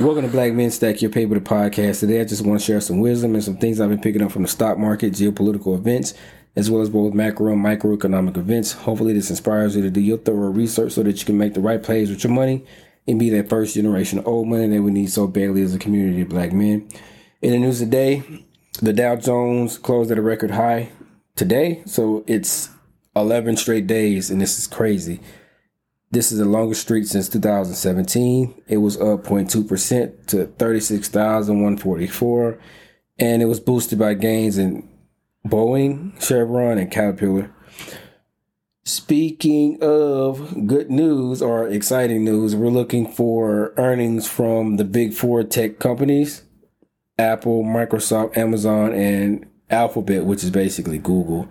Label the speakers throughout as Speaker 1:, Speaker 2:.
Speaker 1: Welcome to Black Men Stack Your Paper, the podcast. Today, I just want to share some wisdom and some things I've been picking up from the stock market, geopolitical events, as well as both macro and microeconomic events. Hopefully, this inspires you to do your thorough research so that you can make the right plays with your money and be that first generation of old money that we need so badly as a community of black men. In the news today, the Dow Jones closed at a record high today, so it's 11 straight days, and this is crazy. This is the longest streak since 2017. It was up 0.2% to 36,144. And it was boosted by gains in Boeing, Chevron, and Caterpillar. Speaking of good news or exciting news, we're looking for earnings from the big four tech companies Apple, Microsoft, Amazon, and Alphabet, which is basically Google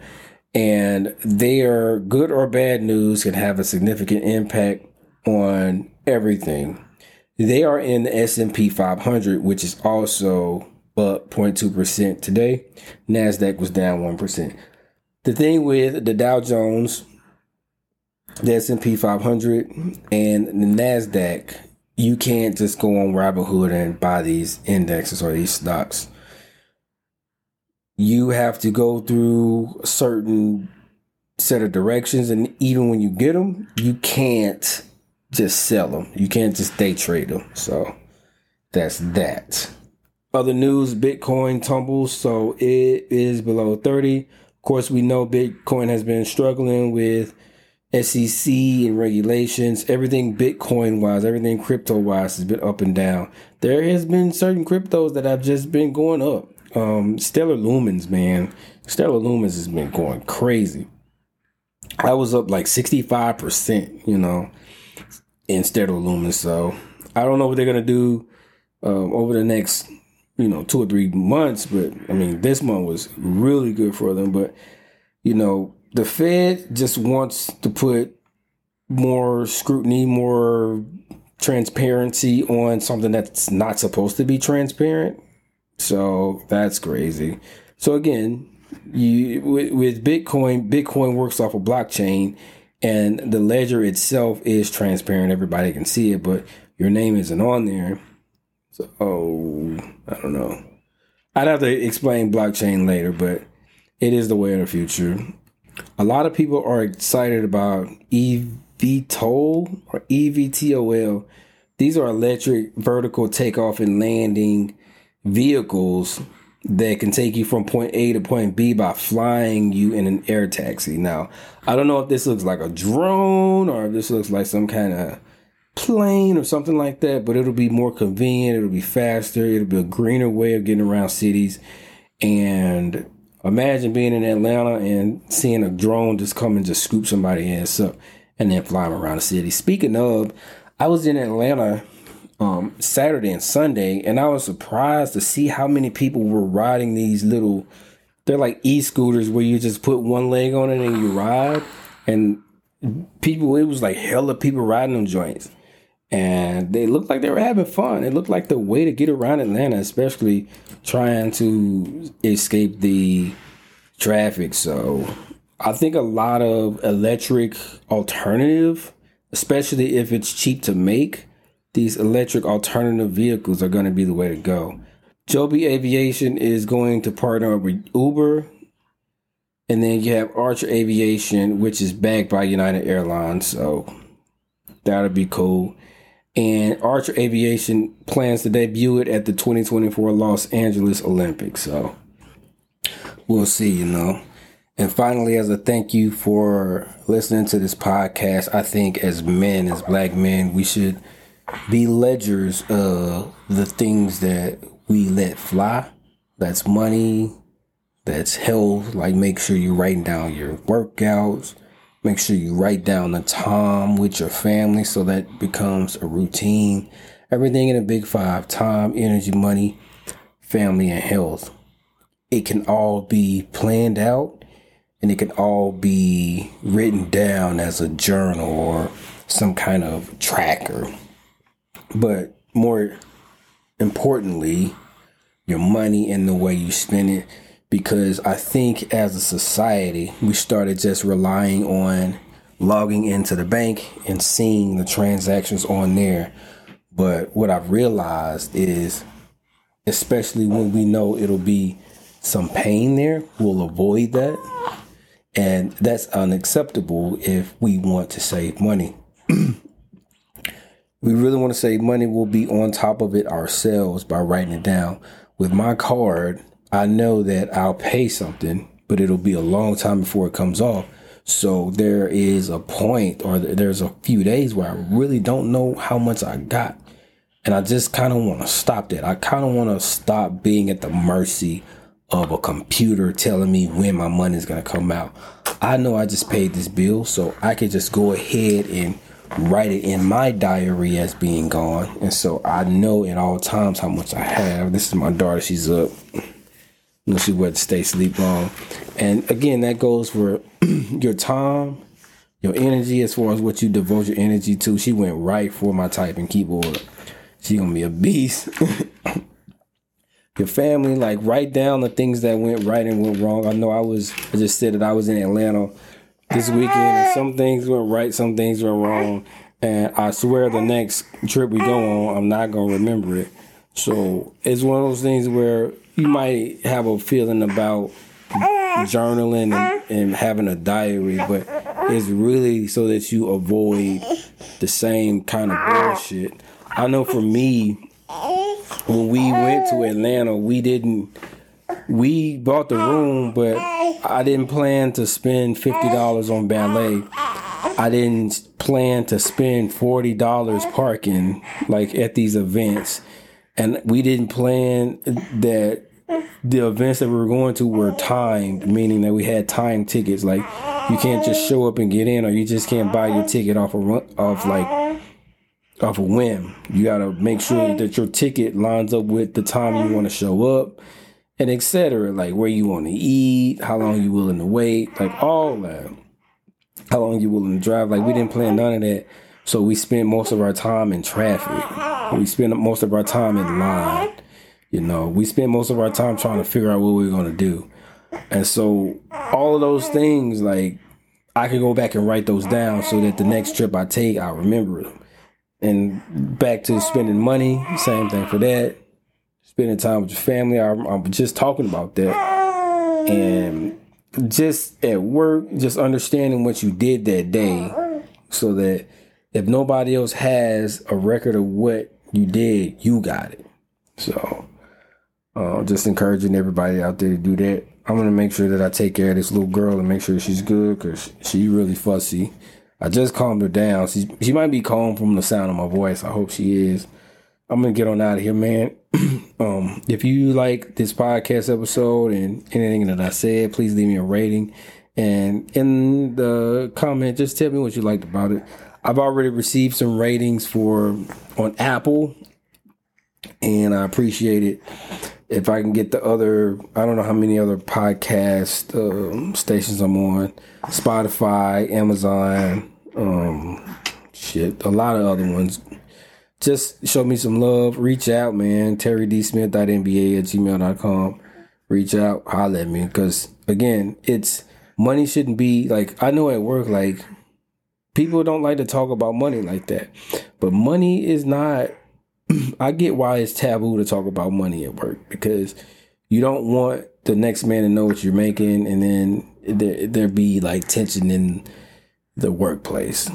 Speaker 1: and their good or bad news can have a significant impact on everything. They are in the S&P 500, which is also up 0.2% today. Nasdaq was down 1%. The thing with the Dow Jones, the S&P 500 and the Nasdaq, you can't just go on Robinhood and buy these indexes or these stocks you have to go through a certain set of directions and even when you get them you can't just sell them you can't just day trade them so that's that. Other news bitcoin tumbles so it is below 30 of course we know bitcoin has been struggling with sec and regulations. Everything bitcoin wise everything crypto wise has been up and down. There has been certain cryptos that have just been going up um, Stellar Lumens, man. Stellar Lumens has been going crazy. I was up like 65%, you know, in Stellar Lumens. So I don't know what they're going to do um, over the next, you know, two or three months. But I mean, this month was really good for them. But, you know, the Fed just wants to put more scrutiny, more transparency on something that's not supposed to be transparent so that's crazy. So again, you with, with Bitcoin, Bitcoin works off a blockchain, and the ledger itself is transparent. Everybody can see it, but your name isn't on there. So oh, I don't know. I'd have to explain blockchain later, but it is the way of the future. A lot of people are excited about eVTOL or EVTOL. These are electric vertical takeoff and landing vehicles that can take you from point A to point B by flying you in an air taxi. Now, I don't know if this looks like a drone or if this looks like some kind of plane or something like that, but it'll be more convenient, it'll be faster, it'll be a greener way of getting around cities. And imagine being in Atlanta and seeing a drone just come and just scoop somebody ass up and then fly them around the city. Speaking of, I was in Atlanta um, Saturday and Sunday, and I was surprised to see how many people were riding these little. They're like e-scooters where you just put one leg on it and you ride, and people. It was like hella people riding them joints, and they looked like they were having fun. It looked like the way to get around Atlanta, especially trying to escape the traffic. So I think a lot of electric alternative, especially if it's cheap to make these electric alternative vehicles are going to be the way to go. Joby Aviation is going to partner with Uber. And then you have Archer Aviation, which is backed by United Airlines. So that'll be cool. And Archer Aviation plans to debut it at the 2024 Los Angeles Olympics. So we'll see, you know. And finally, as a thank you for listening to this podcast, I think as men, as black men, we should be ledgers of the things that we let fly. That's money, that's health. Like, make sure you're writing down your workouts. Make sure you write down the time with your family so that becomes a routine. Everything in a big five time, energy, money, family, and health. It can all be planned out and it can all be written down as a journal or some kind of tracker but more importantly, your money and the way you spend it. Because I think as a society, we started just relying on logging into the bank and seeing the transactions on there. But what I've realized is, especially when we know it'll be some pain there, we'll avoid that. And that's unacceptable if we want to save money. we really want to save money, we'll be on top of it ourselves by writing it down. With my card, I know that I'll pay something, but it'll be a long time before it comes off. So there is a point or there's a few days where I really don't know how much I got. And I just kind of want to stop that. I kind of want to stop being at the mercy of a computer telling me when my money is going to come out. I know I just paid this bill, so I could just go ahead and write it in my diary as being gone. And so I know at all times how much I have. This is my daughter, she's up. You she to stay sleep long. And again, that goes for your time, your energy, as far as what you devote your energy to. She went right for my typing keyboard. She gonna be a beast. your family, like write down the things that went right and went wrong. I know I was I just said that I was in Atlanta this weekend and some things went right, some things went wrong. And I swear the next trip we go on, I'm not gonna remember it. So it's one of those things where you might have a feeling about journaling and, and having a diary, but it's really so that you avoid the same kind of bullshit. I know for me, when we went to Atlanta, we didn't we bought the oh, room, but I didn't plan to spend fifty dollars on ballet. I didn't plan to spend forty dollars parking like at these events, and we didn't plan that the events that we were going to were timed, meaning that we had timed tickets. Like you can't just show up and get in, or you just can't buy your ticket off of off like off a whim. You got to make sure that your ticket lines up with the time you want to show up and etc. Like where you want to eat, how long you willing to wait, like all that. How long you willing to drive? Like we didn't plan none of that. So we spent most of our time in traffic. We spent most of our time in line. You know, we spent most of our time trying to figure out what we are gonna do. And so all of those things, like I can go back and write those down so that the next trip I take, I remember them. And back to spending money, same thing for that. Spending time with your family, I, I'm just talking about that. And just at work, just understanding what you did that day so that if nobody else has a record of what you did, you got it. So, uh, just encouraging everybody out there to do that. I'm gonna make sure that I take care of this little girl and make sure she's good because she really fussy. I just calmed her down. She she might be calm from the sound of my voice. I hope she is. I'm gonna get on out of here, man. um, if you like this podcast episode and anything that I said, please leave me a rating. And in the comment, just tell me what you liked about it. I've already received some ratings for on Apple, and I appreciate it. If I can get the other, I don't know how many other podcast um, stations I'm on, Spotify, Amazon, um, shit, a lot of other ones. Just show me some love. Reach out, man. TerryDSmith.nba at gmail.com. Reach out, holler at me. Because, again, it's money shouldn't be like, I know at work, like, people don't like to talk about money like that. But money is not I get why it's taboo to talk about money at work because you don't want the next man to know what you're making and then there there be like tension in the workplace.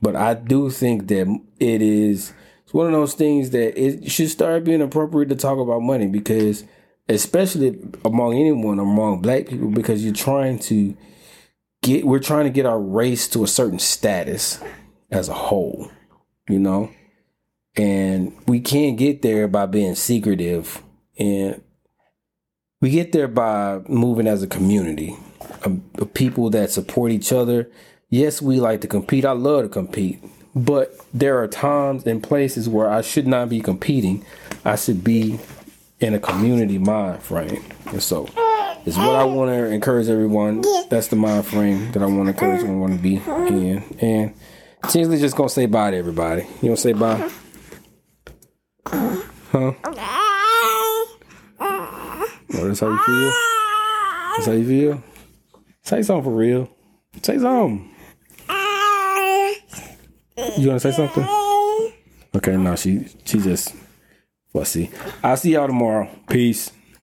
Speaker 1: But I do think that it is it's one of those things that it should start being appropriate to talk about money because especially among anyone among black people because you're trying to get we're trying to get our race to a certain status as a whole, you know? And we can't get there by being secretive. And we get there by moving as a community of, people that support each other. Yes, we like to compete. I love to compete. But there are times and places where I should not be competing. I should be in a community mind frame. And so it's what I want to encourage everyone. That's the mind frame that I want to encourage everyone to be in. And Tinsley just gonna say bye to everybody. You wanna say bye? Huh? Oh, that's how you feel? That's how you feel? Say something for real. Say something. You wanna say something? Okay, no, she she just fussy. I'll see y'all tomorrow. Peace.